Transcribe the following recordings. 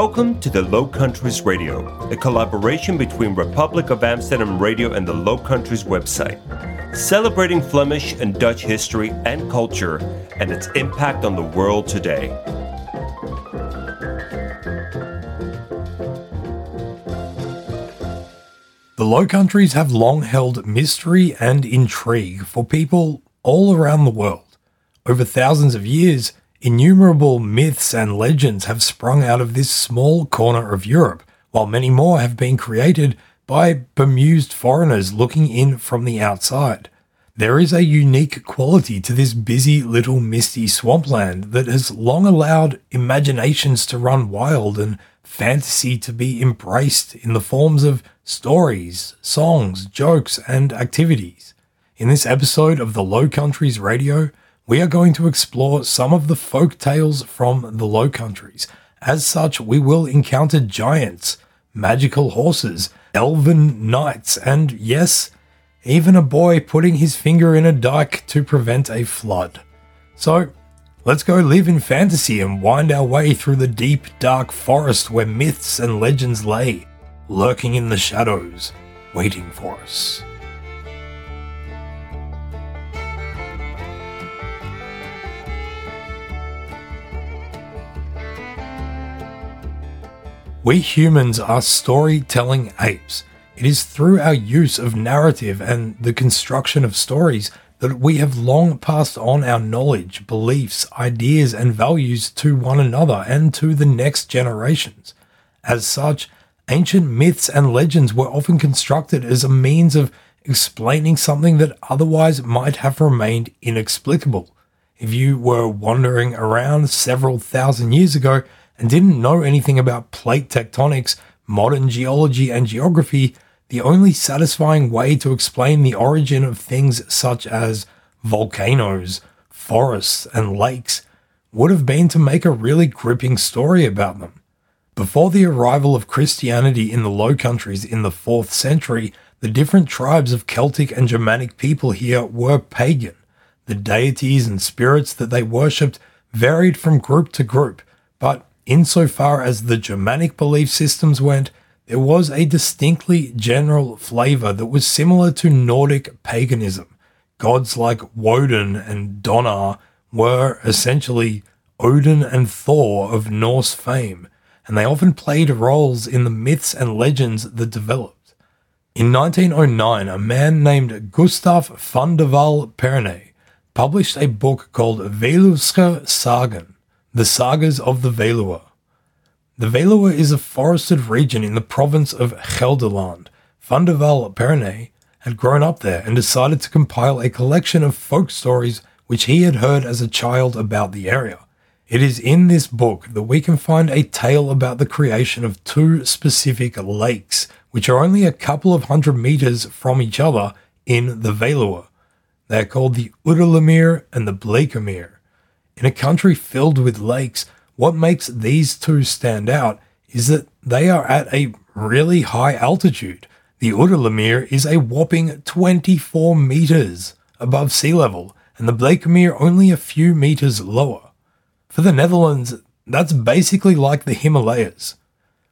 Welcome to the Low Countries Radio, a collaboration between Republic of Amsterdam Radio and the Low Countries website, celebrating Flemish and Dutch history and culture and its impact on the world today. The Low Countries have long held mystery and intrigue for people all around the world. Over thousands of years, Innumerable myths and legends have sprung out of this small corner of Europe, while many more have been created by bemused foreigners looking in from the outside. There is a unique quality to this busy little misty swampland that has long allowed imaginations to run wild and fantasy to be embraced in the forms of stories, songs, jokes, and activities. In this episode of the Low Countries Radio, we are going to explore some of the folk tales from the Low Countries. As such, we will encounter giants, magical horses, elven knights, and yes, even a boy putting his finger in a dike to prevent a flood. So, let's go live in fantasy and wind our way through the deep, dark forest where myths and legends lay, lurking in the shadows, waiting for us. We humans are storytelling apes. It is through our use of narrative and the construction of stories that we have long passed on our knowledge, beliefs, ideas, and values to one another and to the next generations. As such, ancient myths and legends were often constructed as a means of explaining something that otherwise might have remained inexplicable. If you were wandering around several thousand years ago and didn't know anything about plate tectonics, modern geology, and geography, the only satisfying way to explain the origin of things such as volcanoes, forests, and lakes would have been to make a really gripping story about them. Before the arrival of Christianity in the Low Countries in the 4th century, the different tribes of Celtic and Germanic people here were pagan. The deities and spirits that they worshipped varied from group to group, but insofar as the Germanic belief systems went, there was a distinctly general flavor that was similar to Nordic paganism. Gods like Woden and Donar were essentially Odin and Thor of Norse fame, and they often played roles in the myths and legends that developed. In 1909, a man named Gustav van der Waal published a book called Veluwske Sagen, the Sagas of the Veluwe. The Veluwe is a forested region in the province of Gelderland. Van der Waal Perne had grown up there and decided to compile a collection of folk stories which he had heard as a child about the area. It is in this book that we can find a tale about the creation of two specific lakes, which are only a couple of hundred meters from each other in the Veluwe. They are called the Uddelermeer and the Bleekemeer. In a country filled with lakes, what makes these two stand out is that they are at a really high altitude. The Uddelermeer is a whopping 24 meters above sea level, and the Bleekemeer only a few meters lower. For the Netherlands, that's basically like the Himalayas.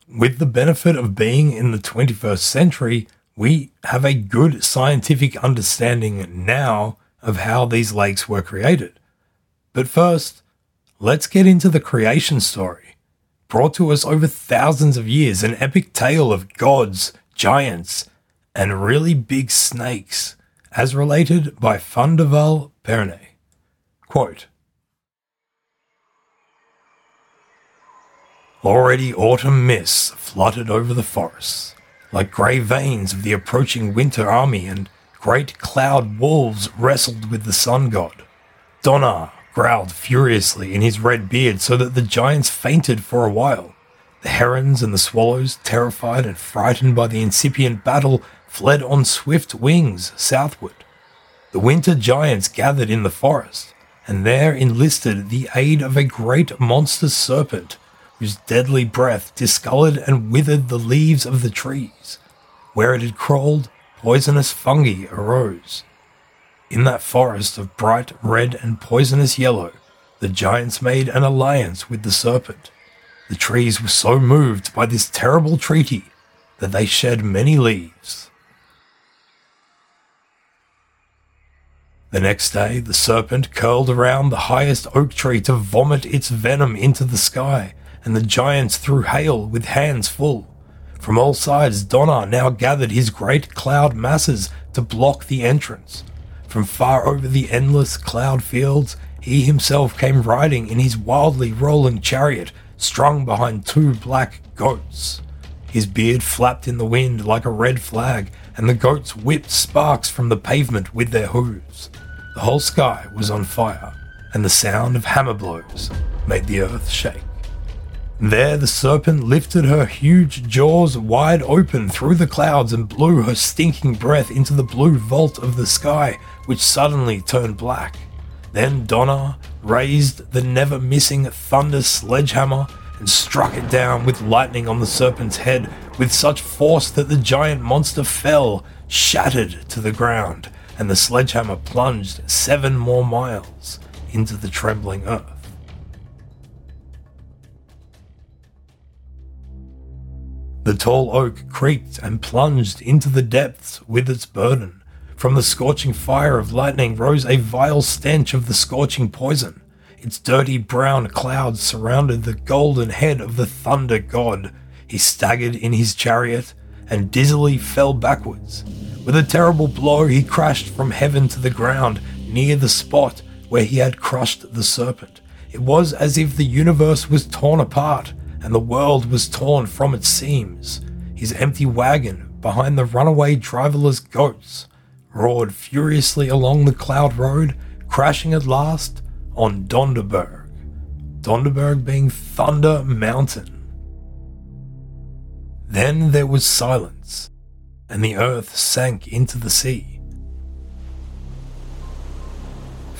With the benefit of being in the 21st century, we have a good scientific understanding now of how these lakes were created. But first, let's get into the creation story. Brought to us over thousands of years, an epic tale of gods, giants, and really big snakes, as related by Van der Waal Perne. Quote Already autumn mists fluttered over the forests, like grey veins of the approaching winter army, and great cloud wolves wrestled with the sun god. Donar growled furiously in his red beard so that the giants fainted for a while. The herons and the swallows, terrified and frightened by the incipient battle, fled on swift wings southward. The winter giants gathered in the forest, and there enlisted the aid of a great monster serpent, whose deadly breath discolored and withered the leaves of the trees. Where it had crawled, poisonous fungi arose. In that forest of bright red and poisonous yellow, the giants made an alliance with the serpent. The trees were so moved by this terrible treaty that they shed many leaves. The next day, the serpent curled around the highest oak tree to vomit its venom into the sky, and the giants threw hail with hands full. From all sides, Donar now gathered his great cloud masses to block the entrance. From far over the endless cloud fields, he himself came riding in his wildly rolling chariot, strung behind two black goats. His beard flapped in the wind like a red flag, and the goats whipped sparks from the pavement with their hooves. The whole sky was on fire, and the sound of hammer blows made the earth shake. There the serpent lifted her huge jaws wide open through the clouds and blew her stinking breath into the blue vault of the sky, which suddenly turned black. Then Donar raised the never missing thunder sledgehammer and struck it down with lightning on the serpent's head with such force that the giant monster fell, shattered to the ground, and the sledgehammer plunged seven more miles into the trembling earth. The tall oak creaked and plunged into the depths with its burden. From the scorching fire of lightning rose a vile stench of the scorching poison. Its dirty brown clouds surrounded the golden head of the thunder god. He staggered in his chariot and dizzily fell backwards. With a terrible blow, he crashed from heaven to the ground near the spot where he had crushed the serpent. It was as if the universe was torn apart and the world was torn from its seams. His empty wagon, behind the runaway driverless goats, roared furiously along the cloud road, crashing at last on Donderberg. Donderberg being Thunder Mountain. Then there was silence, and the earth sank into the sea.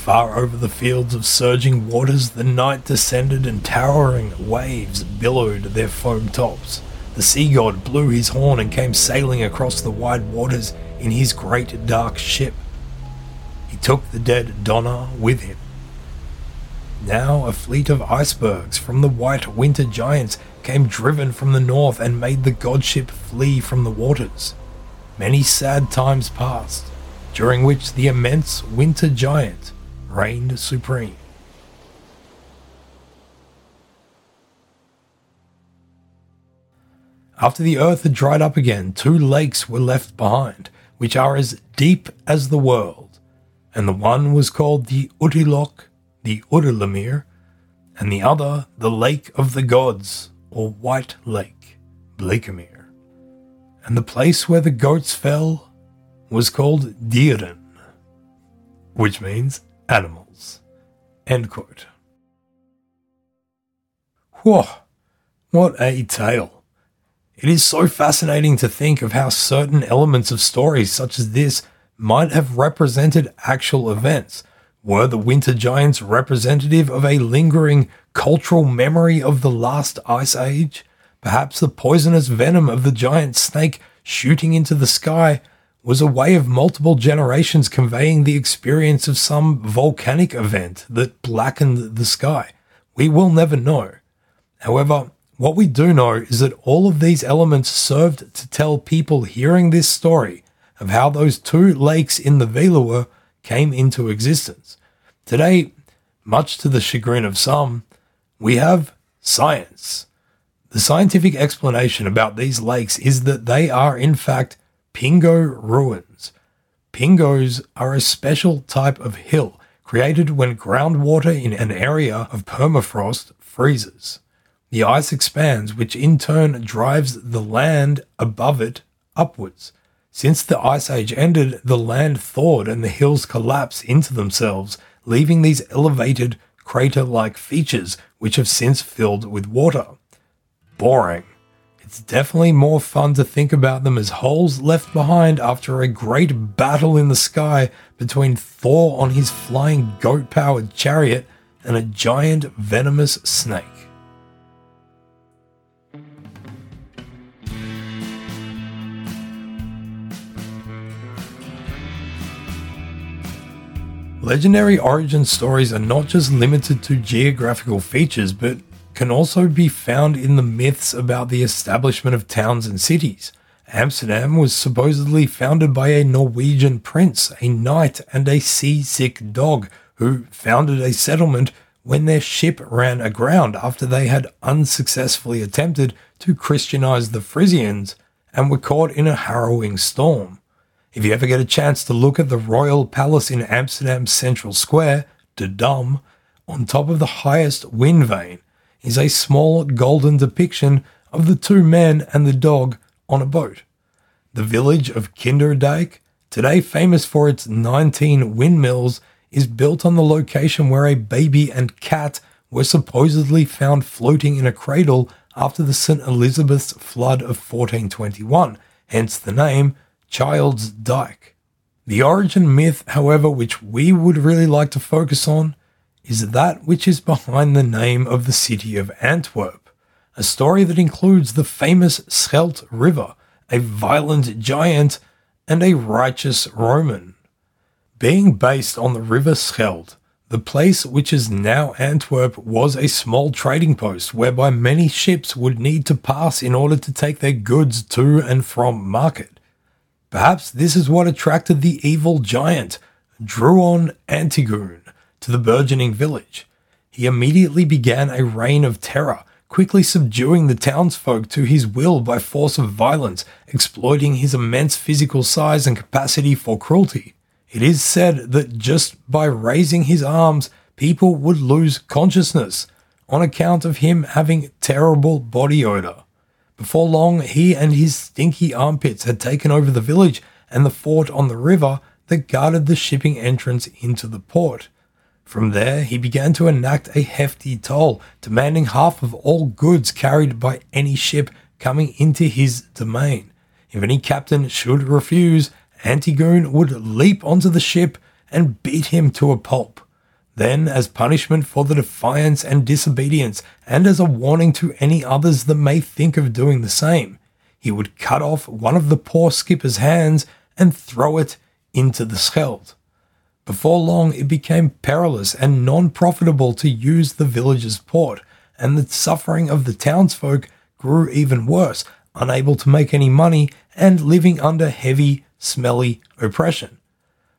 Far over the fields of surging waters, the night descended and towering waves billowed their foam tops. The sea god blew his horn and came sailing across the wide waters in his great dark ship. He took the dead Donar with him. Now a fleet of icebergs from the white winter giants came driven from the north and made the godship flee from the waters. Many sad times passed, during which the immense winter giant reigned supreme. After the earth had dried up again, two lakes were left behind, which are as deep as the world, and the one was called the Utilok, the Uddelermeer, and the other the Lake of the Gods, or White Lake, Bleekemeer. And the place where the goats fell was called Dieren, which means animals. End quote. Whoa, what a tale. It is so fascinating to think of how certain elements of stories such as this might have represented actual events. Were the winter giants representative of a lingering cultural memory of the last ice age? Perhaps the poisonous venom of the giant snake shooting into the sky was a way of multiple generations conveying the experience of some volcanic event that blackened the sky. We will never know. However, what we do know is that all of these elements served to tell people hearing this story of how those two lakes in the Veluwe came into existence. Today, much to the chagrin of some, we have science. The scientific explanation about these lakes is that they are, in fact, Pingo ruins. Pingos are a special type of hill created when groundwater in an area of permafrost freezes. The ice expands, which in turn drives the land above it upwards. Since the ice age ended, the land thawed and the hills collapse into themselves, leaving these elevated crater like features which have since filled with water. Boring. It's definitely more fun to think about them as holes left behind after a great battle in the sky between Thor on his flying goat powered chariot and a giant venomous snake. Legendary origin stories are not just limited to geographical features, but can also be found in the myths about the establishment of towns and cities. Amsterdam was supposedly founded by a Norwegian prince, a knight, and a seasick dog who founded a settlement when their ship ran aground after they had unsuccessfully attempted to Christianize the Frisians and were caught in a harrowing storm. If you ever get a chance to look at the Royal Palace in Amsterdam's Central Square, De Dam, on top of the highest wind vane is a small golden depiction of the two men and the dog on a boat. The village of Kinderdijk, today famous for its 19 windmills, is built on the location where a baby and cat were supposedly found floating in a cradle after the St. Elizabeth's flood of 1421, hence the name Child's Dyke. The origin myth, however, which we would really like to focus on, is that which is behind the name of the city of Antwerp, a story that includes the famous Scheldt River, a violent giant, and a righteous Roman. Being based on the River Scheldt, the place which is now Antwerp was a small trading post whereby many ships would need to pass in order to take their goods to and from market. Perhaps this is what attracted the evil giant, Druon Antigone, to the burgeoning village. He immediately began a reign of terror, quickly subduing the townsfolk to his will by force of violence, exploiting his immense physical size and capacity for cruelty. It is said that just by raising his arms, people would lose consciousness on account of him having terrible body odor. Before long, he and his stinky armpits had taken over the village and the fort on the river that guarded the shipping entrance into the port. From there, he began to enact a hefty toll, demanding half of all goods carried by any ship coming into his domain. If any captain should refuse, Antigone would leap onto the ship and beat him to a pulp. Then, as punishment for the defiance and disobedience, and as a warning to any others that may think of doing the same, he would cut off one of the poor skipper's hands and throw it into the Scheldt. Before long, it became perilous and non profitable to use the village's port, and the suffering of the townsfolk grew even worse, unable to make any money and living under heavy, smelly oppression.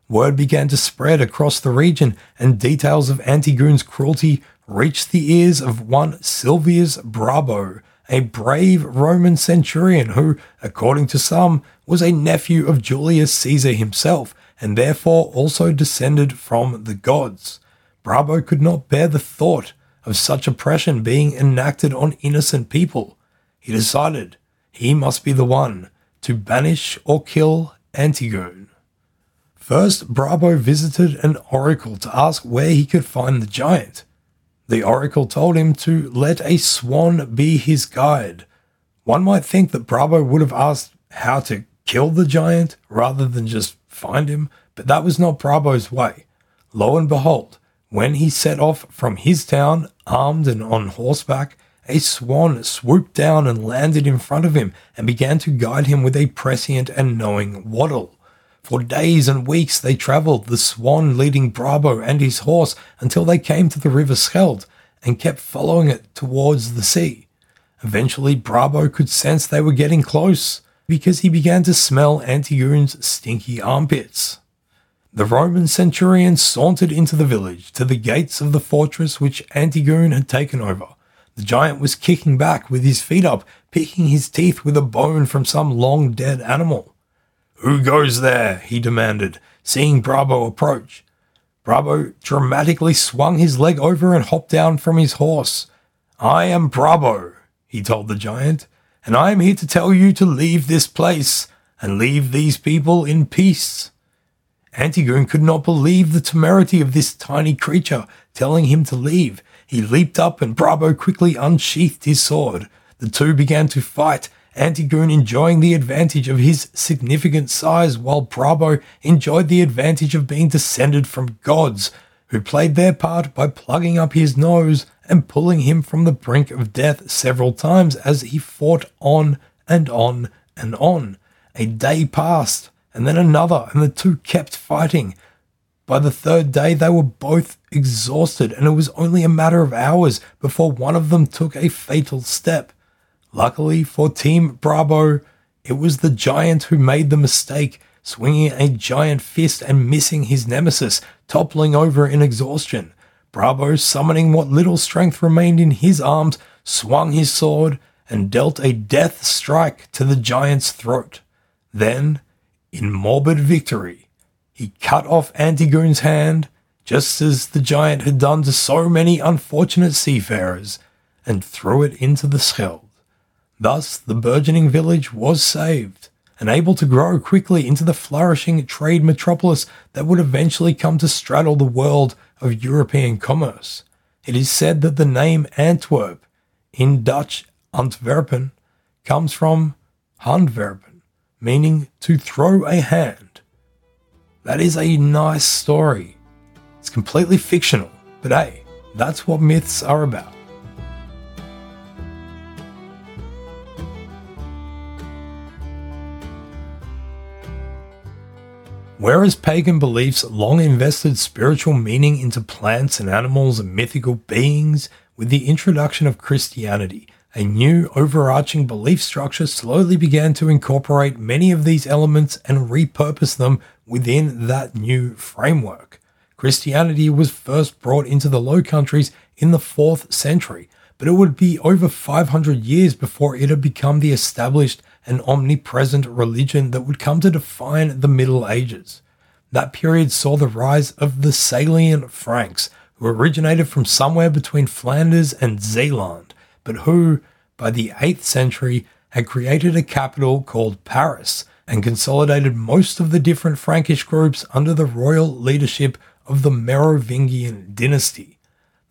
Word began to spread across the region, and details of Antigone's cruelty reached the ears of one Silvius Brabo, a brave Roman centurion who, according to some, was a nephew of Julius Caesar himself, and therefore also descended from the gods. Brabo could not bear the thought of such oppression being enacted on innocent people. He decided he must be the one to banish or kill Antigone. First, Brabo visited an oracle to ask where he could find the giant. The oracle told him to let a swan be his guide. One might think that Brabo would have asked how to kill the giant rather than just find him, but that was not Brabo's way. Lo and behold, when he set off from his town, armed and on horseback, a swan swooped down and landed in front of him and began to guide him with a prescient and knowing waddle. For days and weeks they travelled, the swan leading Brabo and his horse until they came to the river Scheldt and kept following it towards the sea. Eventually, Brabo could sense they were getting close because he began to smell Antigone's stinky armpits. The Roman centurion sauntered into the village to the gates of the fortress which Antigone had taken over. The giant was kicking back with his feet up, picking his teeth with a bone from some long dead animal. Who goes there? he demanded, seeing Brabo approach. Brabo dramatically swung his leg over and hopped down from his horse. I am Brabo, he told the giant, and I am here to tell you to leave this place and leave these people in peace. Antigone could not believe the temerity of this tiny creature telling him to leave. He leaped up and Brabo quickly unsheathed his sword. The two began to fight, Antigone enjoying the advantage of his significant size, while Brabo enjoyed the advantage of being descended from gods, who played their part by plugging up his nose and pulling him from the brink of death several times as he fought on and on and on. A day passed, and then another, and the two kept fighting. By the third day, they were both exhausted, and it was only a matter of hours before one of them took a fatal step. Luckily for Team Brabo, it was the giant who made the mistake, swinging a giant fist and missing his nemesis, toppling over in exhaustion. Brabo, summoning what little strength remained in his arms, swung his sword and dealt a death strike to the giant's throat. Then, in morbid victory, he cut off Antigone's hand, just as the giant had done to so many unfortunate seafarers, and threw it into the Scheldt. Thus, the burgeoning village was saved and able to grow quickly into the flourishing trade metropolis that would eventually come to straddle the world of European commerce. It is said that the name Antwerp, in Dutch Antwerpen, comes from Handwerpen, meaning to throw a hand. That is a nice story. It's completely fictional, but hey, that's what myths are about. Whereas pagan beliefs long invested spiritual meaning into plants and animals and mythical beings, with the introduction of Christianity, a new overarching belief structure slowly began to incorporate many of these elements and repurpose them within that new framework. Christianity was first brought into the Low Countries in the 4th century, but it would be over 500 years before it had become the established and omnipresent religion that would come to define the Middle Ages. That period saw the rise of the Salian Franks, who originated from somewhere between Flanders and Zeeland, but who, by the 8th century, had created a capital called Paris and consolidated most of the different Frankish groups under the royal leadership of the Merovingian dynasty.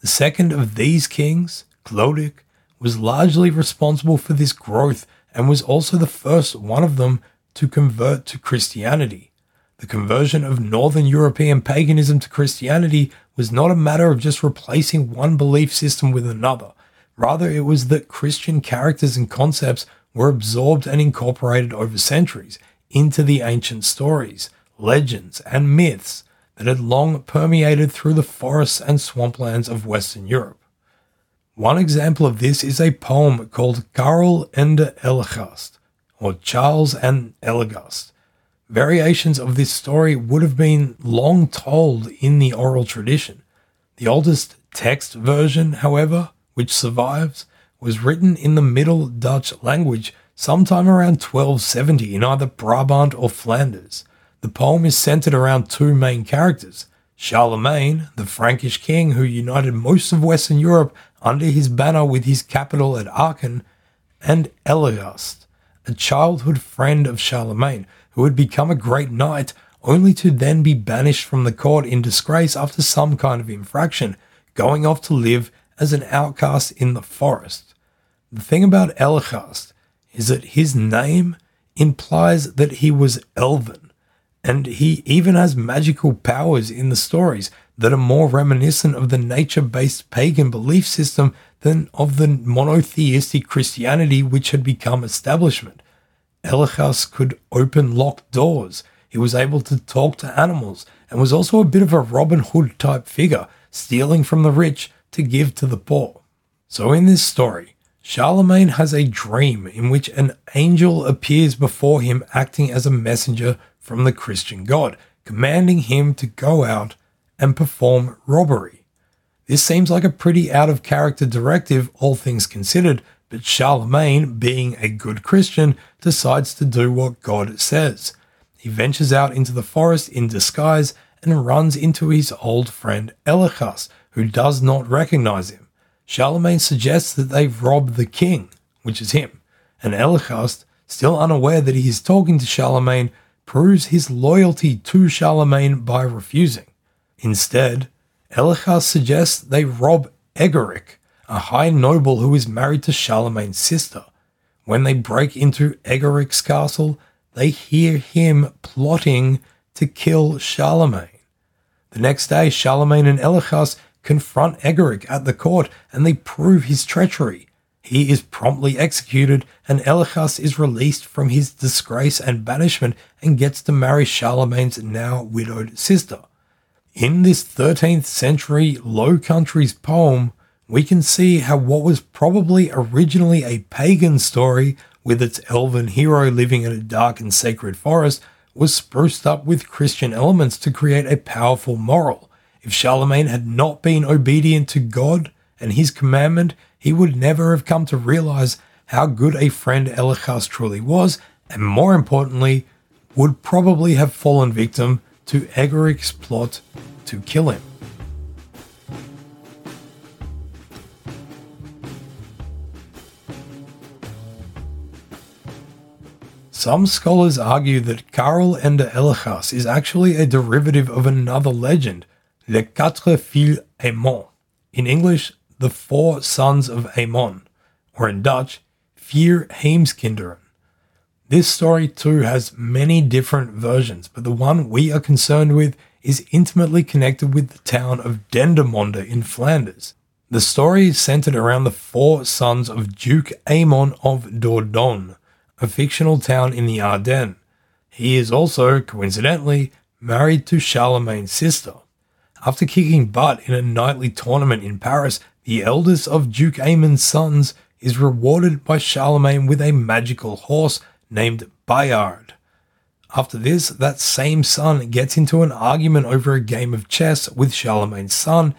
The second of these kings, Clodic, was largely responsible for this growth and was also the first one of them to convert to Christianity. The conversion of Northern European paganism to Christianity was not a matter of just replacing one belief system with another. Rather, it was that Christian characters and concepts were absorbed and incorporated over centuries into the ancient stories, legends, and myths that had long permeated through the forests and swamplands of Western Europe. One example of this is a poem called Karel en de Elegast, or Charles and Elegast. Variations of this story would have been long told in the oral tradition. The oldest text version, however, which survives, was written in the Middle Dutch language sometime around 1270 in either Brabant or Flanders. The poem is centered around two main characters Charlemagne, the Frankish king who united most of Western Europe under his banner with his capital at Aachen, and Elegast, a childhood friend of Charlemagne who had become a great knight only to then be banished from the court in disgrace after some kind of infraction, going off to live as an outcast in the forest. The thing about Elegast is that his name implies that he was elven, and he even has magical powers in the stories that are more reminiscent of the nature based pagan belief system than of the monotheistic Christianity which had become establishment. Elegast could open locked doors. He was able to talk to animals and was also a bit of a Robin Hood type figure, stealing from the rich to give to the poor. So, in this story, Charlemagne has a dream in which an angel appears before him acting as a messenger from the Christian God, commanding him to go out and perform robbery. This seems like a pretty out of character directive, all things considered, but Charlemagne, being a good Christian, decides to do what God says. He ventures out into the forest in disguise and runs into his old friend Elegast, who does not recognize him. Charlemagne suggests that they rob the king, which is him, and Elegast, still unaware that he is talking to Charlemagne, proves his loyalty to Charlemagne by refusing. Instead, Elegast suggests they rob Egeric, a high noble who is married to Charlemagne's sister. When they break into Egeric's castle, they hear him plotting to kill Charlemagne. The next day, Charlemagne and Elegast confront Egeric at the court and they prove his treachery. He is promptly executed, and Elegast is released from his disgrace and banishment and gets to marry Charlemagne's now widowed sister. In this 13th century Low Countries poem, we can see how what was probably originally a pagan story with its elven hero living in a dark and sacred forest was spruced up with Christian elements to create a powerful moral. If Charlemagne had not been obedient to God and his commandment, he would never have come to realize how good a friend Elegast truly was, and more importantly, would probably have fallen victim to Egeric's plot to kill him. Some scholars argue that Karel ende Elegast is actually a derivative of another legend, Les Quatre Fils Aimons. In English, the Four Sons of Aemon, or in Dutch, Vier Heemskinderen. This story too has many different versions, but the one we are concerned with is intimately connected with the town of Dendermonde in Flanders. The story is centered around the four sons of Duke Aemon of Dordogne, a fictional town in the Ardennes. He is also, coincidentally, married to Charlemagne's sister. After kicking butt in a knightly tournament in Paris, the eldest of Duke Aemon's sons is rewarded by Charlemagne with a magical horse named Bayard. After this, that same son gets into an argument over a game of chess with Charlemagne's son,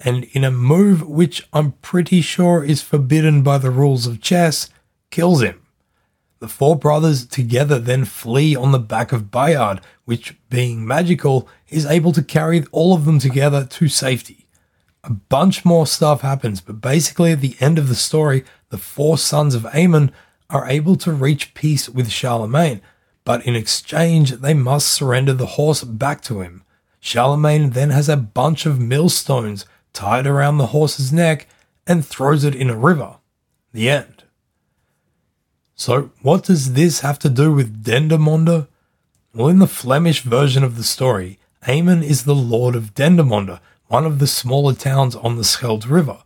and in a move which I'm pretty sure is forbidden by the rules of chess, kills him. The four brothers together then flee on the back of Bayard, which, being magical, is able to carry all of them together to safety. A bunch more stuff happens, but basically at the end of the story, the four sons of Aemon are able to reach peace with Charlemagne, but in exchange they must surrender the horse back to him. Charlemagne then has a bunch of millstones tied around the horse's neck and throws it in a river. The end. So, what does this have to do with Dendermonde? Well, in the Flemish version of the story, Aemon is the lord of Dendermonde, one of the smaller towns on the Scheldt River.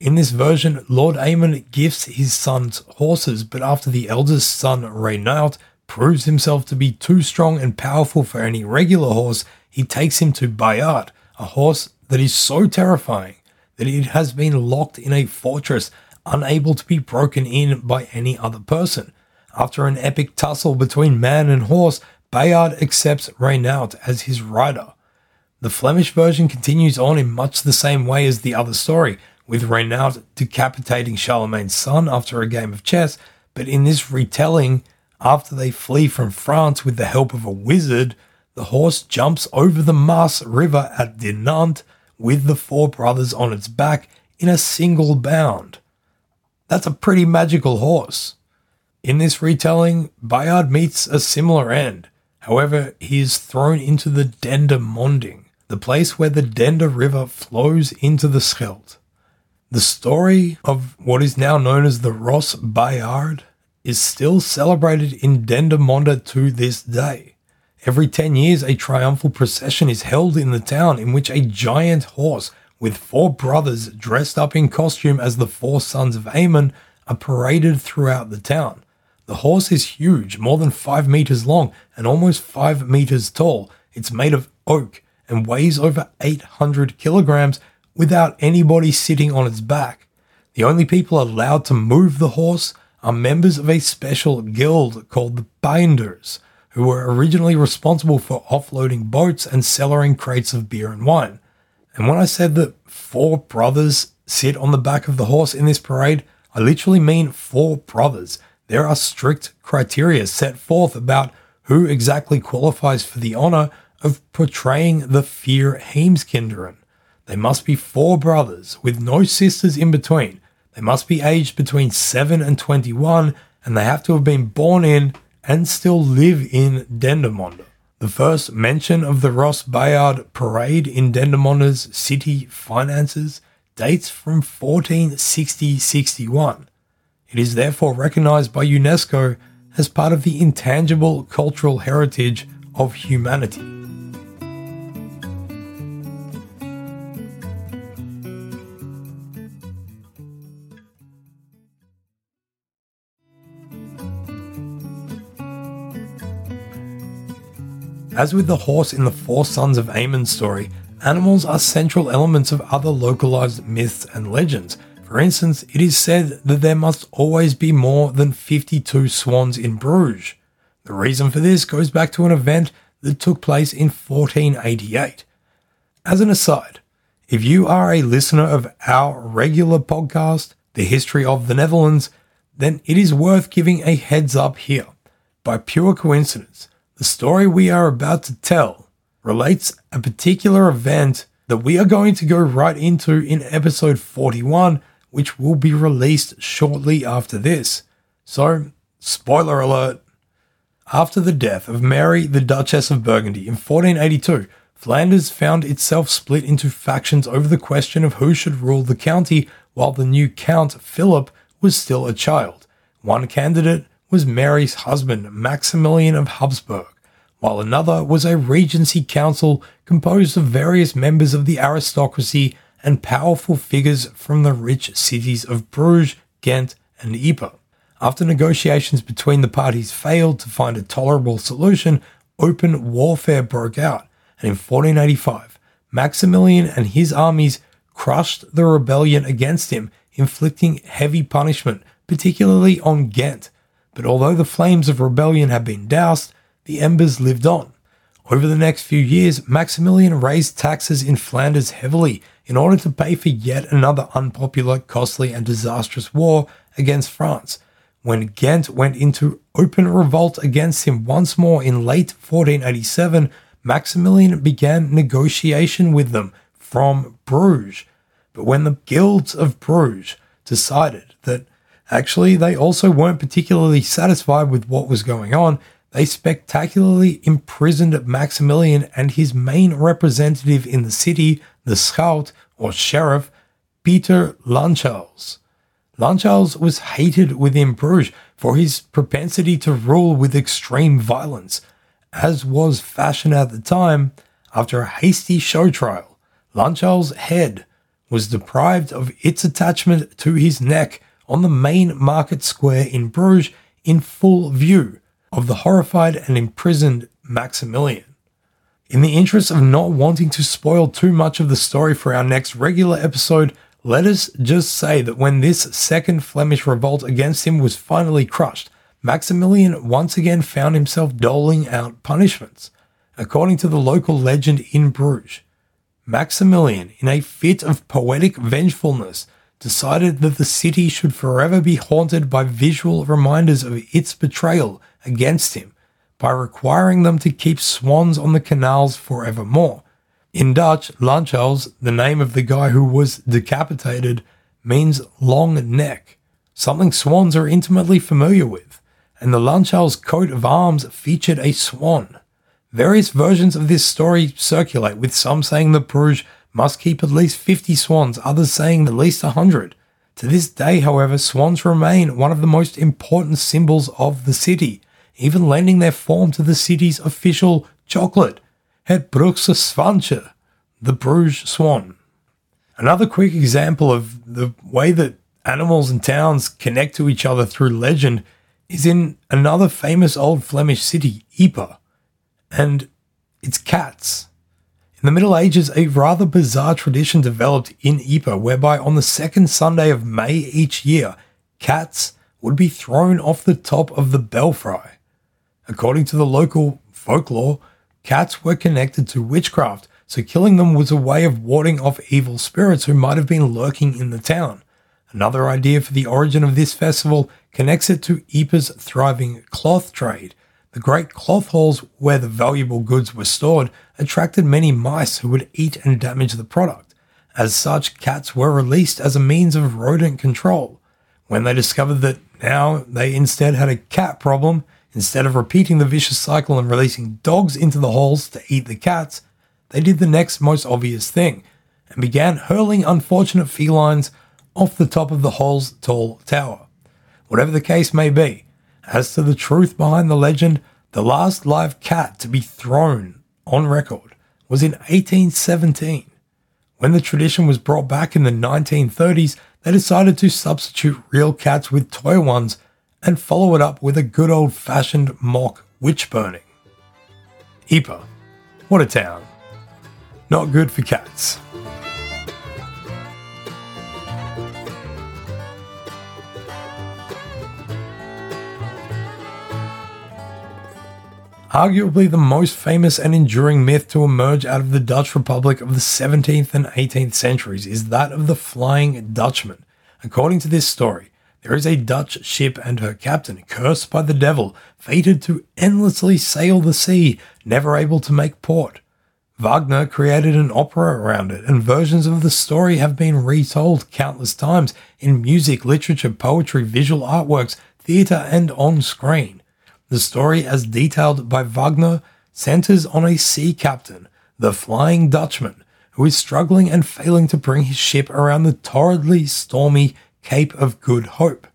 In this version, Lord Aemon gifts his sons horses, but after the eldest son, Reinout, proves himself to be too strong and powerful for any regular horse, he takes him to Bayard, a horse that is so terrifying that it has been locked in a fortress unable to be broken in by any other person. After an epic tussle between man and horse, Bayard accepts Reinout as his rider. The Flemish version continues on in much the same way as the other story, with Reinout decapitating Charlemagne's son after a game of chess, but in this retelling, after they flee from France with the help of a wizard, the horse jumps over the Maas River at Dinant with the four brothers on its back in a single bound. That's a pretty magical horse. In this retelling, Bayard meets a similar end. However, he is thrown into the Dendermonding, the place where the Dender River flows into the Scheldt. The story of what is now known as the Ross Bayard is still celebrated in Dendermonde to this day. Every 10 years, a triumphal procession is held in the town in which a giant horse with four brothers dressed up in costume as the four sons of Amon are paraded throughout the town. The horse is huge, more than five meters long and almost five meters tall. It's made of oak and weighs over 800 kilograms without anybody sitting on its back. The only people allowed to move the horse are members of a special guild called the Pijnders, who were originally responsible for offloading boats and cellaring crates of beer and wine. And when I said that four brothers sit on the back of the horse in this parade, I literally mean four brothers. There are strict criteria set forth about who exactly qualifies for the honor of portraying the Vier Heemskinderen. They must be four brothers with no sisters in between. They must be aged between 7 and 21, and they have to have been born in and still live in Dendermonde. The first mention of the Ross Bayard parade in Dendermonde's city finances dates from 1460-61. It is therefore recognized by UNESCO as part of the intangible cultural heritage of humanity. As with the horse in the Four Sons of Aemon story, animals are central elements of other localized myths and legends. For instance, it is said that there must always be more than 52 swans in Bruges. The reason for this goes back to an event that took place in 1488. As an aside, if you are a listener of our regular podcast, The History of the Netherlands, then it is worth giving a heads up here. By pure coincidence, the story we are about to tell relates a particular event that we are going to go right into in episode 41, which will be released shortly after this. So, spoiler alert. After the death of Mary, the Duchess of Burgundy, in 1482, Flanders found itself split into factions over the question of who should rule the county while the new Count Philip was still a child. One candidate was Mary's husband, Maximilian of Habsburg, while another was a regency council composed of various members of the aristocracy and powerful figures from the rich cities of Bruges, Ghent, and Ypres. After negotiations between the parties failed to find a tolerable solution, open warfare broke out, and in 1485, Maximilian and his armies crushed the rebellion against him, inflicting heavy punishment, particularly on Ghent, but although the flames of rebellion had been doused, the embers lived on. Over the next few years, Maximilian raised taxes in Flanders heavily in order to pay for yet another unpopular, costly, and disastrous war against France. When Ghent went into open revolt against him once more in late 1487, Maximilian began negotiation with them from Bruges. But when the guilds of Bruges decided that Actually, they also weren't particularly satisfied with what was going on. They spectacularly imprisoned Maximilian and his main representative in the city, the schout or sheriff, Peter Lanchals. Lanchals was hated within Bruges for his propensity to rule with extreme violence. As was fashion at the time, after a hasty show trial, Lanchals' head was deprived of its attachment to his neck on the main market square in Bruges in full view of the horrified and imprisoned Maximilian. In the interest of not wanting to spoil too much of the story for our next regular episode, let us just say that when this second Flemish revolt against him was finally crushed, Maximilian once again found himself doling out punishments. According to the local legend in Bruges, Maximilian, in a fit of poetic vengefulness, decided that the city should forever be haunted by visual reminders of its betrayal against him by requiring them to keep swans on the canals forevermore. In Dutch, Lanchals, the name of the guy who was decapitated, means long neck, something swans are intimately familiar with, and the Lanchals coat of arms featured a swan. Various versions of this story circulate, with some saying that Bruges must keep at least 50 swans, others saying at least 100. To this day, however, swans remain one of the most important symbols of the city, even lending their form to the city's official chocolate, Het Brugse Zwaantje, the Bruges swan. Another quick example of the way that animals and towns connect to each other through legend is in another famous old Flemish city, Ypres, and it's cats. In the Middle Ages, a rather bizarre tradition developed in Ypres whereby on the second Sunday of May each year, cats would be thrown off the top of the belfry. According to the local folklore, cats were connected to witchcraft, so killing them was a way of warding off evil spirits who might have been lurking in the town. Another idea for the origin of this festival connects it to Ypres' thriving cloth trade, the great cloth halls where the valuable goods were stored attracted many mice who would eat and damage the product. As such, cats were released as a means of rodent control. When they discovered that now they instead had a cat problem, instead of repeating the vicious cycle and releasing dogs into the halls to eat the cats, they did the next most obvious thing and began hurling unfortunate felines off the top of the hall's tall tower. Whatever the case may be, as to the truth behind the legend, the last live cat to be thrown on record was in 1817. When the tradition was brought back in the 1930s, they decided to substitute real cats with toy ones and follow it up with a good old fashioned mock witch burning. Ypres, what a town. Not good for cats. Arguably the most famous and enduring myth to emerge out of the Dutch Republic of the 17th and 18th centuries is that of the Flying Dutchman. According to this story, there is a Dutch ship and her captain, cursed by the devil, fated to endlessly sail the sea, never able to make port. Wagner created an opera around it, and versions of the story have been retold countless times in music, literature, poetry, visual artworks, theatre, and on screen. The story, as detailed by Wagner, centers on a sea captain, the Flying Dutchman, who is struggling and failing to bring his ship around the torridly stormy Cape of Good Hope.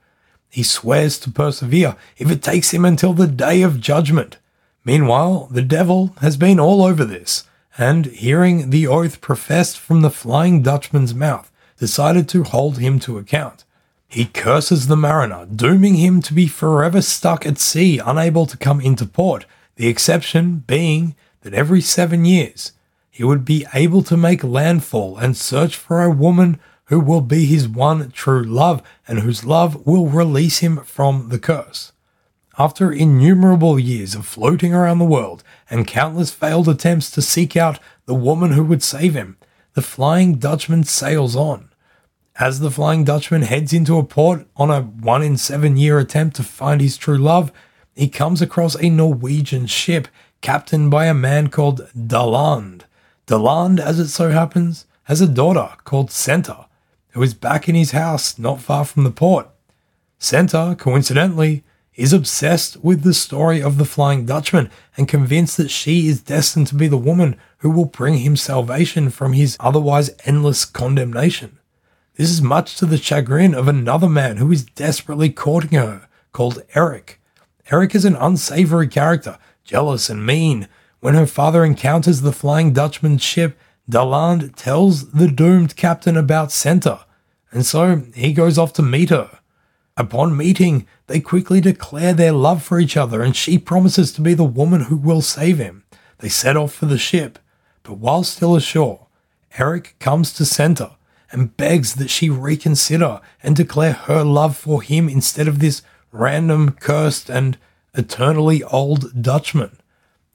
He swears to persevere if it takes him until the day of judgment. Meanwhile, the devil has been all over this, and hearing the oath professed from the Flying Dutchman's mouth, decided to hold him to account. He curses the mariner, dooming him to be forever stuck at sea, unable to come into port, the exception being that every seven years he would be able to make landfall and search for a woman who will be his one true love and whose love will release him from the curse. After innumerable years of floating around the world and countless failed attempts to seek out the woman who would save him, the Flying Dutchman sails on. As the Flying Dutchman heads into a port on a one in seven year attempt to find his true love, he comes across a Norwegian ship captained by a man called Daland. Daland, as it so happens, has a daughter called Senta, who is back in his house not far from the port. Senta, coincidentally, is obsessed with the story of the Flying Dutchman and convinced that she is destined to be the woman who will bring him salvation from his otherwise endless condemnation. This is much to the chagrin of another man who is desperately courting her, called Eric. Eric is an unsavory character, jealous and mean. When her father encounters the Flying Dutchman's ship, Daland tells the doomed captain about Senta, and so he goes off to meet her. Upon meeting, they quickly declare their love for each other, and she promises to be the woman who will save him. They set off for the ship, but while still ashore, Eric comes to Senta and begs that she reconsider and declare her love for him instead of this random, cursed, and eternally old Dutchman.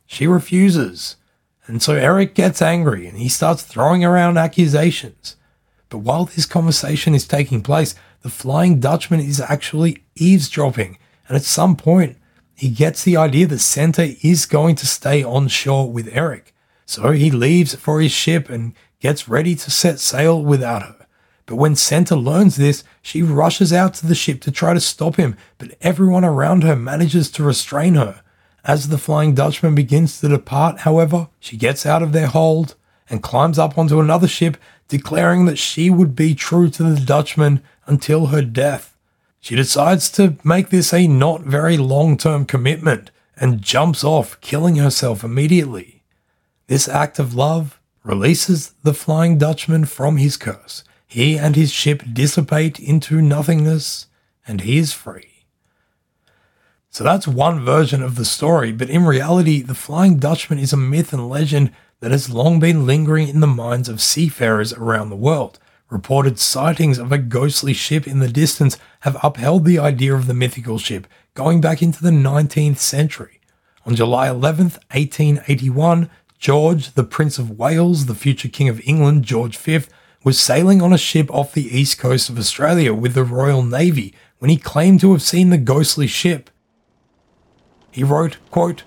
She refuses, and so Eric gets angry and he starts throwing around accusations. But while this conversation is taking place, the Flying Dutchman is actually eavesdropping, and at some point, he gets the idea that Senta is going to stay on shore with Eric. So he leaves for his ship and gets ready to set sail without her. But when Senta learns this, she rushes out to the ship to try to stop him, but everyone around her manages to restrain her. As the Flying Dutchman begins to depart, however, she gets out of their hold and climbs up onto another ship, declaring that she would be true to the Dutchman until her death. She decides to make this a not very long term commitment and jumps off, killing herself immediately. This act of love releases the Flying Dutchman from his curse. He and his ship dissipate into nothingness, and he is free. So that's one version of the story, but in reality, the Flying Dutchman is a myth and legend that has long been lingering in the minds of seafarers around the world. Reported sightings of a ghostly ship in the distance have upheld the idea of the mythical ship going back into the 19th century. On July 11th, 1881, George, the Prince of Wales, the future King of England, George V, was sailing on a ship off the east coast of Australia with the Royal Navy when he claimed to have seen the ghostly ship. He wrote, quote,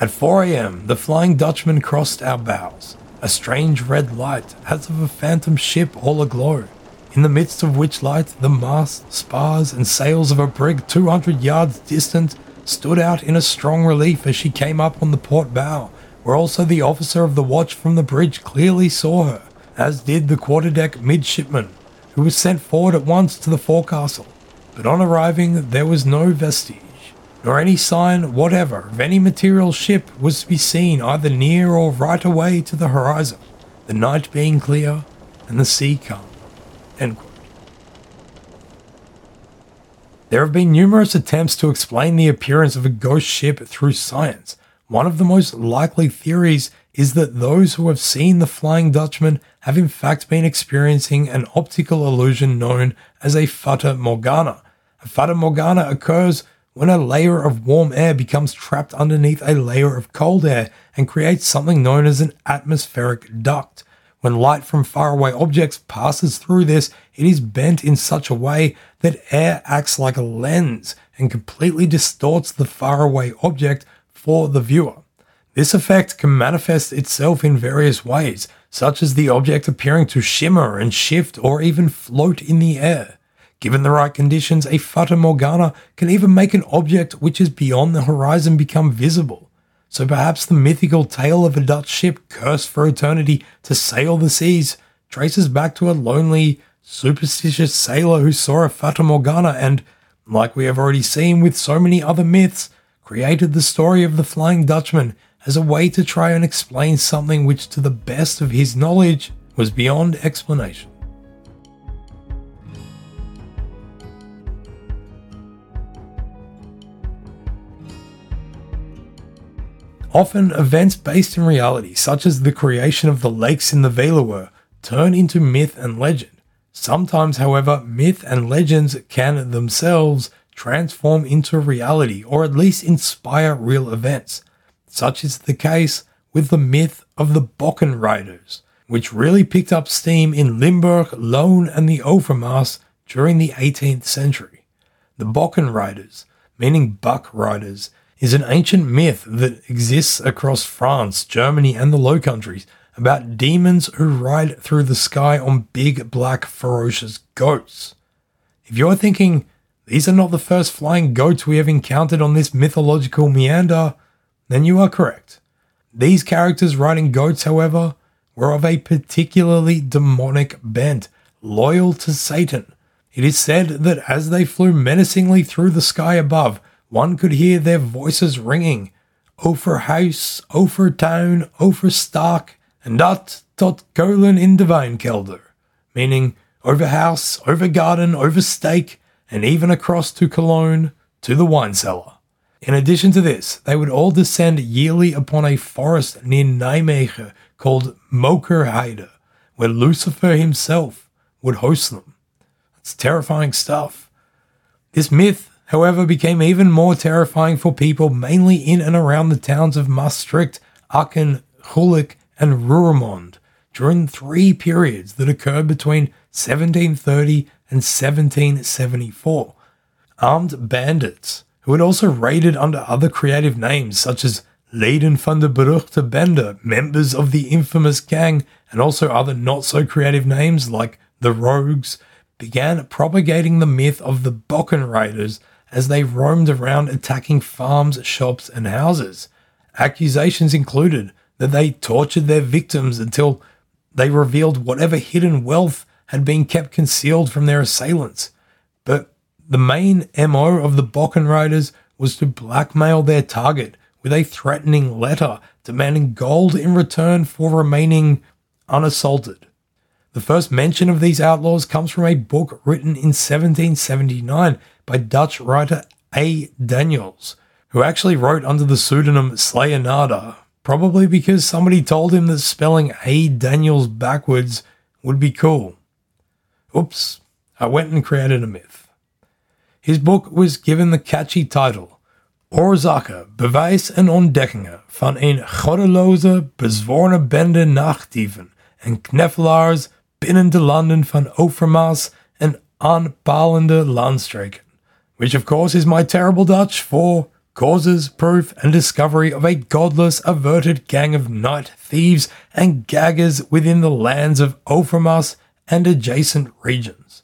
At 4 a.m., the Flying Dutchman crossed our bows, a strange red light as of a phantom ship all aglow, in the midst of which light the masts, spars, and sails of a brig 200 yards distant stood out in a strong relief as she came up on the port bow, where also the officer of the watch from the bridge clearly saw her, as did the quarterdeck midshipman, who was sent forward at once to the forecastle. But on arriving, there was no vestige, nor any sign whatever of any material ship was to be seen either near or right away to the horizon, the night being clear and the sea calm. There have been numerous attempts to explain the appearance of a ghost ship through science. One of the most likely theories is that those who have seen the Flying Dutchman have in fact been experiencing an optical illusion known as a Fata Morgana. A Fata Morgana occurs when a layer of warm air becomes trapped underneath a layer of cold air and creates something known as an atmospheric duct. When light from faraway objects passes through this, it is bent in such a way that air acts like a lens and completely distorts the faraway object for the viewer. This effect can manifest itself in various ways, such as the object appearing to shimmer and shift or even float in the air. Given the right conditions, a Fata Morgana can even make an object which is beyond the horizon become visible. So perhaps the mythical tale of a Dutch ship cursed for eternity to sail the seas traces back to a lonely, superstitious sailor who saw a Fata Morgana and, like we have already seen with so many other myths, created the story of the Flying Dutchman as a way to try and explain something which, to the best of his knowledge, was beyond explanation. Often, events based in reality, such as the creation of the lakes in the Veluwe, turn into myth and legend. Sometimes, however, myth and legends can themselves transform into reality or at least inspire real events. Such is the case with the myth of the Bokken Riders, which really picked up steam in Limburg, Loon, and the Overmaas during the 18th century. The Bokken Riders, meaning buck riders, is an ancient myth that exists across France, Germany, and the Low Countries about demons who ride through the sky on big, black, ferocious goats. If you're thinking, these are not the first flying goats we have encountered on this mythological meander, then you are correct. These characters riding goats, however, were of a particularly demonic bent, loyal to Satan. It is said that as they flew menacingly through the sky above, one could hear their voices ringing, over house, over town, over stock, and dat tot kolen in de wijnkelder, meaning over house, over garden, over stake, and even across to Cologne, to the wine cellar. In addition to this, they would all descend yearly upon a forest near Nijmegen called Mokerheide, where Lucifer himself would host them. It's terrifying stuff. This myth however, became even more terrifying for people mainly in and around the towns of Maastricht, Aachen, Gulik, and Roermond during three periods that occurred between 1730 and 1774. Armed bandits, who had also raided under other creative names such as Leden van de Beruchte Bende, members of the infamous gang, and also other not so creative names like the Rogues, began propagating the myth of the Bokken Raiders as they roamed around attacking farms, shops, and houses. Accusations included that they tortured their victims until they revealed whatever hidden wealth had been kept concealed from their assailants. But the main MO of the Bokken Riders was to blackmail their target with a threatening letter demanding gold in return for remaining unassaulted. The first mention of these outlaws comes from a book written in 1779 by Dutch writer A. Daniels, who actually wrote under the pseudonym Sleinada, probably because somebody told him that spelling A. Daniels backwards would be cool. Oops, I went and created a myth. His book was given the catchy title Oorzaken, Beweis en Ontdekkingen van een goddeloze, bezworene bende nachtdieven en knevelaars binnen de landen van Overmaas en aanpalende landstreken which of course is my terrible Dutch for causes, proof, and discovery of a godless, averted gang of night thieves and gaggers within the lands of Overmaas and adjacent regions.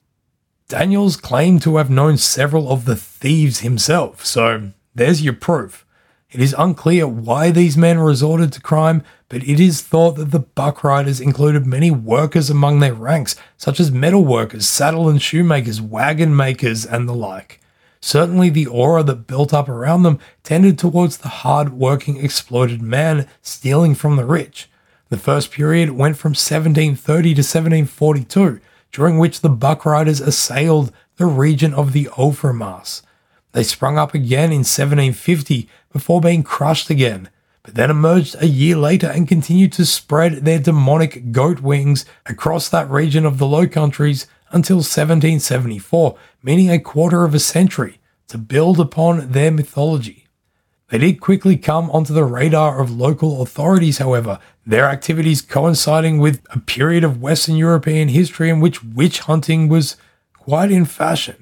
Daniels claimed to have known several of the thieves himself, so there's your proof. It is unclear why these men resorted to crime, but it is thought that the Buck Riders included many workers among their ranks, such as metal workers, saddle and shoemakers, wagon makers, and the like. Certainly, the aura that built up around them tended towards the hard working, exploited man stealing from the rich. The first period went from 1730 to 1742, during which the Buck Riders assailed the region of the Overmaas. They sprung up again in 1750 before being crushed again, but then emerged a year later and continued to spread their demonic goat wings across that region of the Low Countries until 1774, meaning a quarter of a century, to build upon their mythology. They did quickly come onto the radar of local authorities, however, their activities coinciding with a period of Western European history in which witch hunting was quite in fashion.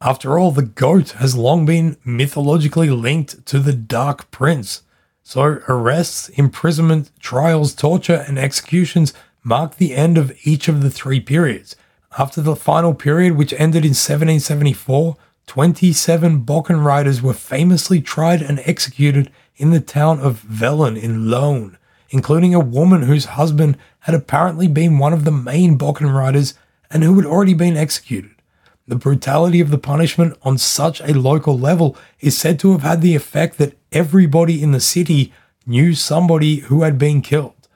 After all, the goat has long been mythologically linked to the Dark Prince. So, arrests, imprisonment, trials, torture, and executions mark the end of each of the three periods. After the final period, which ended in 1774, 27 Bokken riders were famously tried and executed in the town of Velen in Loon, including a woman whose husband had apparently been one of the main Bokken riders and who had already been executed. The brutality of the punishment on such a local level is said to have had the effect that everybody in the city knew somebody who had been killed.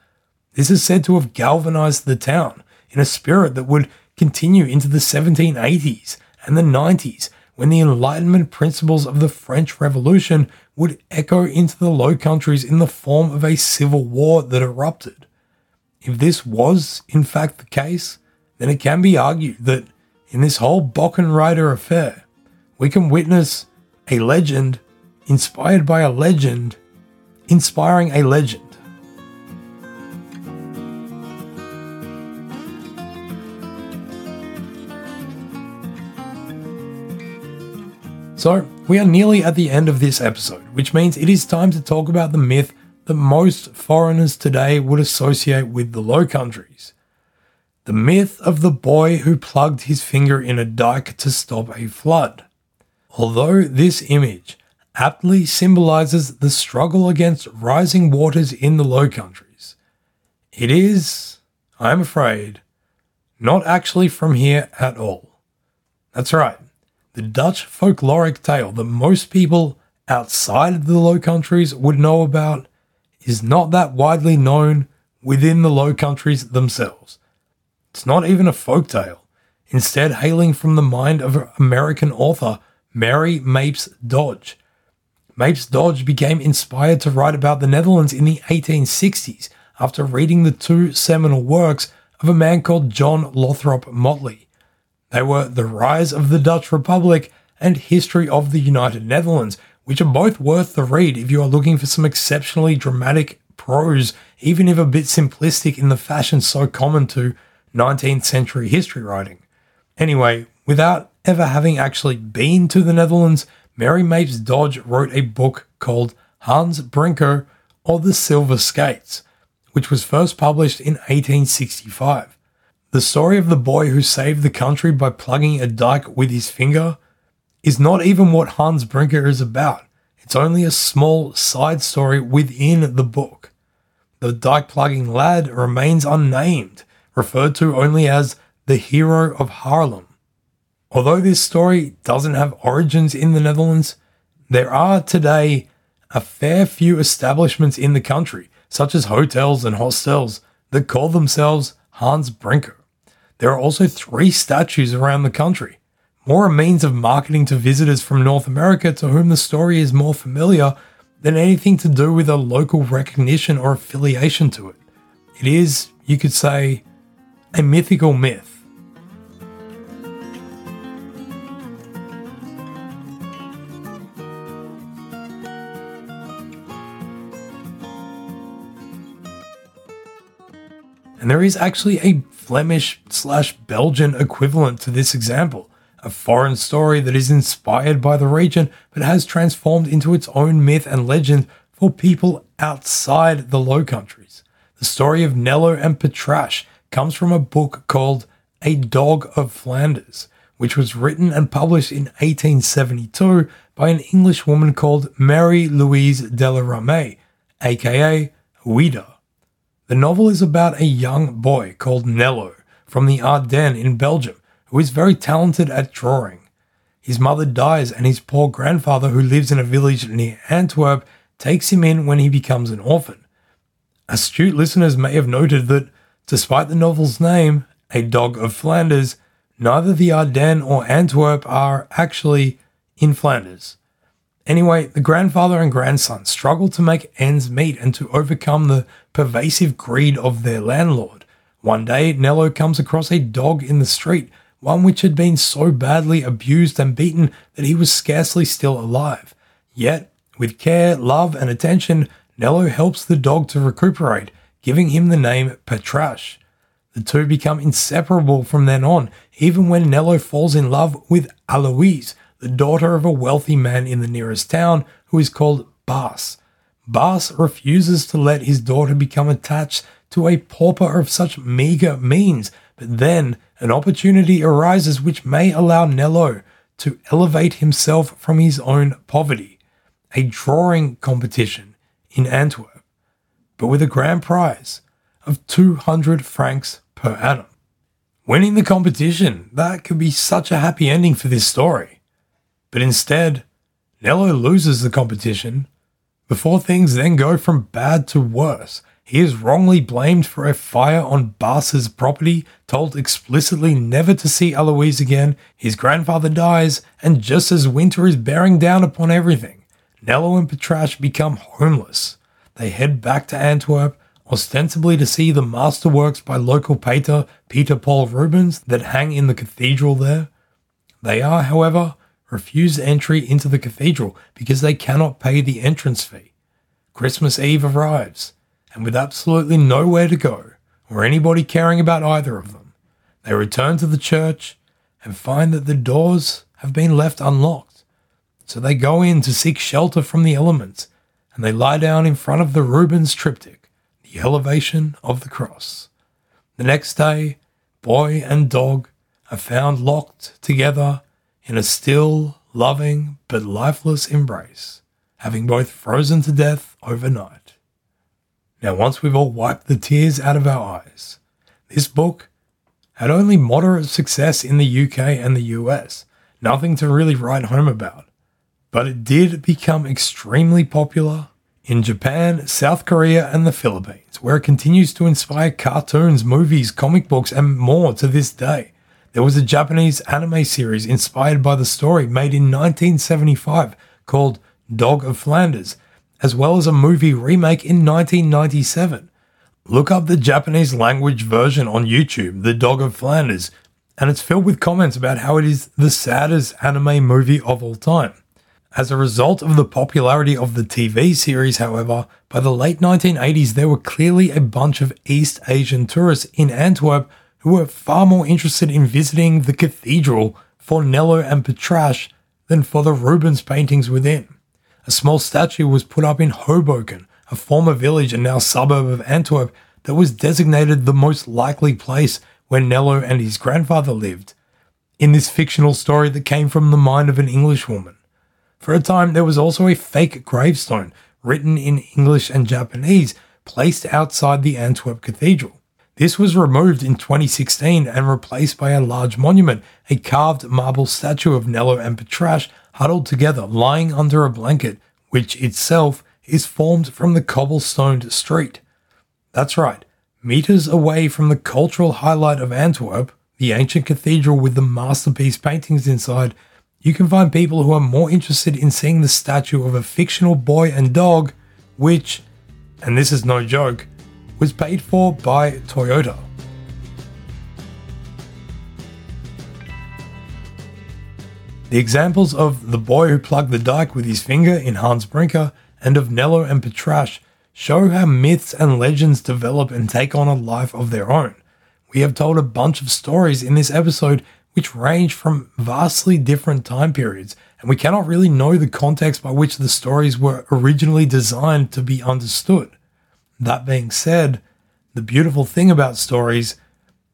This is said to have galvanized the town in a spirit that would continue into the 1780s and the 90s when the Enlightenment principles of the French Revolution would echo into the Low Countries in the form of a civil war that erupted. If this was, in fact, the case, then it can be argued that in this whole Bokken Rider affair, we can witness a legend inspired by a legend inspiring a legend. So, we are nearly at the end of this episode, which means it is time to talk about the myth that most foreigners today would associate with the Low Countries. The myth of the boy who plugged his finger in a dike to stop a flood. Although this image aptly symbolizes the struggle against rising waters in the Low Countries, it is, I am afraid, not actually from here at all. That's right, the Dutch folkloric tale that most people outside of the Low Countries would know about is not that widely known within the Low Countries themselves. It's not even a folk tale, instead, hailing from the mind of American author Mary Mapes Dodge. Mapes Dodge became inspired to write about the Netherlands in the 1860s after reading the two seminal works of a man called John Lothrop Motley. They were The Rise of the Dutch Republic and History of the United Netherlands, which are both worth the read if you are looking for some exceptionally dramatic prose, even if a bit simplistic in the fashion so common to 19th century history writing. Anyway, without ever having actually been to the Netherlands, Mary Mapes Dodge wrote a book called Hans Brinker or the Silver Skates, which was first published in 1865. The story of the boy who saved the country by plugging a dike with his finger is not even what Hans Brinker is about. It's only a small side story within the book. The dike plugging lad remains unnamed referred to only as the hero of Haarlem. Although this story doesn't have origins in the Netherlands, there are today a fair few establishments in the country, such as hotels and hostels, that call themselves Hans Brinker. There are also three statues around the country, more a means of marketing to visitors from North America to whom the story is more familiar than anything to do with a local recognition or affiliation to it. It is, you could say, a mythical myth. And there is actually a Flemish slash Belgian equivalent to this example, a foreign story that is inspired by the region but has transformed into its own myth and legend for people outside the Low Countries. The story of Nello and Patrasche comes from a book called A Dog of Flanders, which was written and published in 1872 by an English woman called Mary Louise de la Ramée, aka Ouida. The novel is about a young boy called Nello from the Ardennes in Belgium who is very talented at drawing. His mother dies, and his poor grandfather, who lives in a village near Antwerp, takes him in when he becomes an orphan. Astute listeners may have noted that, despite the novel's name, A Dog of Flanders, neither the Ardennes or Antwerp are actually in Flanders. Anyway, the grandfather and grandson struggle to make ends meet and to overcome the pervasive greed of their landlord. One day, Nello comes across a dog in the street, one which had been so badly abused and beaten that he was scarcely still alive. Yet, with care, love, and attention, Nello helps the dog to recuperate, giving him the name Patrasche. The two become inseparable from then on, even when Nello falls in love with Alois, the daughter of a wealthy man in the nearest town who is called Bas. Bas refuses to let his daughter become attached to a pauper of such meager means, but then an opportunity arises which may allow Nello to elevate himself from his own poverty. A drawing competition in Antwerp, but with a grand prize of 200 francs per annum. Winning the competition, that could be such a happy ending for this story. But instead, Nello loses the competition before things then go from bad to worse. He is wrongly blamed for a fire on Bas's property, told explicitly never to see Alois again. His grandfather dies, and just as winter is bearing down upon everything, Nello and Patrasche become homeless. They head back to Antwerp, ostensibly to see the masterworks by local painter Peter Paul Rubens that hang in the cathedral there. They are, however, refused entry into the cathedral because they cannot pay the entrance fee. Christmas Eve arrives, and with absolutely nowhere to go, or anybody caring about either of them, they return to the church and find that the doors have been left unlocked. So they go in to seek shelter from the elements, and they lie down in front of the Rubens triptych the elevation of the cross. The next day, boy and dog are found locked together in a still, loving, but lifeless embrace, having both frozen to death overnight. Now, once we've all wiped the tears out of our eyes, this book had only moderate success in the UK and the US, nothing to really write home about. But it did become extremely popular in Japan, South Korea, and the Philippines, where it continues to inspire cartoons, movies, comic books, and more to this day. There was a Japanese anime series inspired by the story made in 1975 called Dog of Flanders, as well as a movie remake in 1997. Look up the Japanese language version on YouTube, The Dog of Flanders, and it's filled with comments about how it is the saddest anime movie of all time. As a result of the popularity of the TV series, however, by the late 1980s, there were clearly a bunch of East Asian tourists in Antwerp who were far more interested in visiting the cathedral for Nello and Patrasche than for the Rubens paintings within. A small statue was put up in Hoboken, a former village and now suburb of Antwerp that was designated the most likely place where Nello and his grandfather lived. In this fictional story that came from the mind of an Englishwoman. For a time, there was also a fake gravestone written in English and Japanese placed outside the Antwerp Cathedral. This was removed in 2016 and replaced by a large monument, a carved marble statue of Nello and Patrasche huddled together, lying under a blanket, which itself is formed from the cobblestoned street. That's right, meters away from the cultural highlight of Antwerp, the ancient cathedral with the masterpiece paintings inside, you can find people who are more interested in seeing the statue of a fictional boy and dog, which, and this is no joke, was paid for by Toyota. The examples of the boy who plugged the dike with his finger in Hans Brinker and of Nello and Patrasche show how myths and legends develop and take on a life of their own. We have told a bunch of stories in this episode which range from vastly different time periods, and we cannot really know the context by which the stories were originally designed to be understood. That being said, the beautiful thing about stories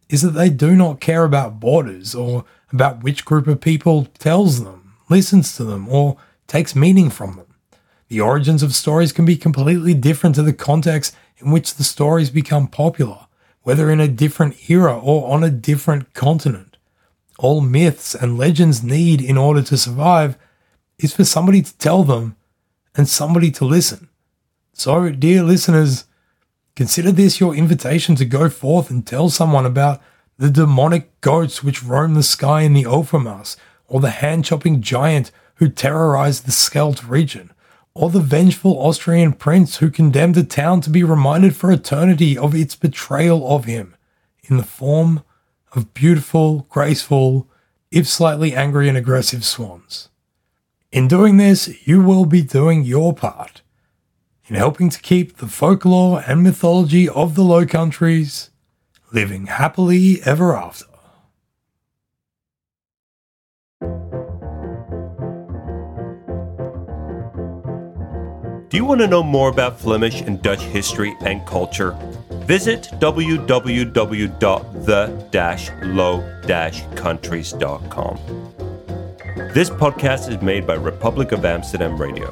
is that they do not care about borders or about which group of people tells them, listens to them, or takes meaning from them. The origins of stories can be completely different to the context in which the stories become popular, whether in a different era or on a different continent. All myths and legends need in order to survive is for somebody to tell them and somebody to listen. So, dear listeners, consider this your invitation to go forth and tell someone about the demonic goats which roam the sky in the Overmaas, or the hand chopping giant who terrorized the Scheldt region, or the vengeful Austrian prince who condemned a town to be reminded for eternity of its betrayal of him, in the form of beautiful, graceful, if slightly angry and aggressive swans. In doing this, you will be doing your part in helping to keep the folklore and mythology of the Low Countries living happily ever after. Do you want to know more about Flemish and Dutch history and culture? Visit www.the-low-countries.com. This podcast is made by Republic of Amsterdam Radio.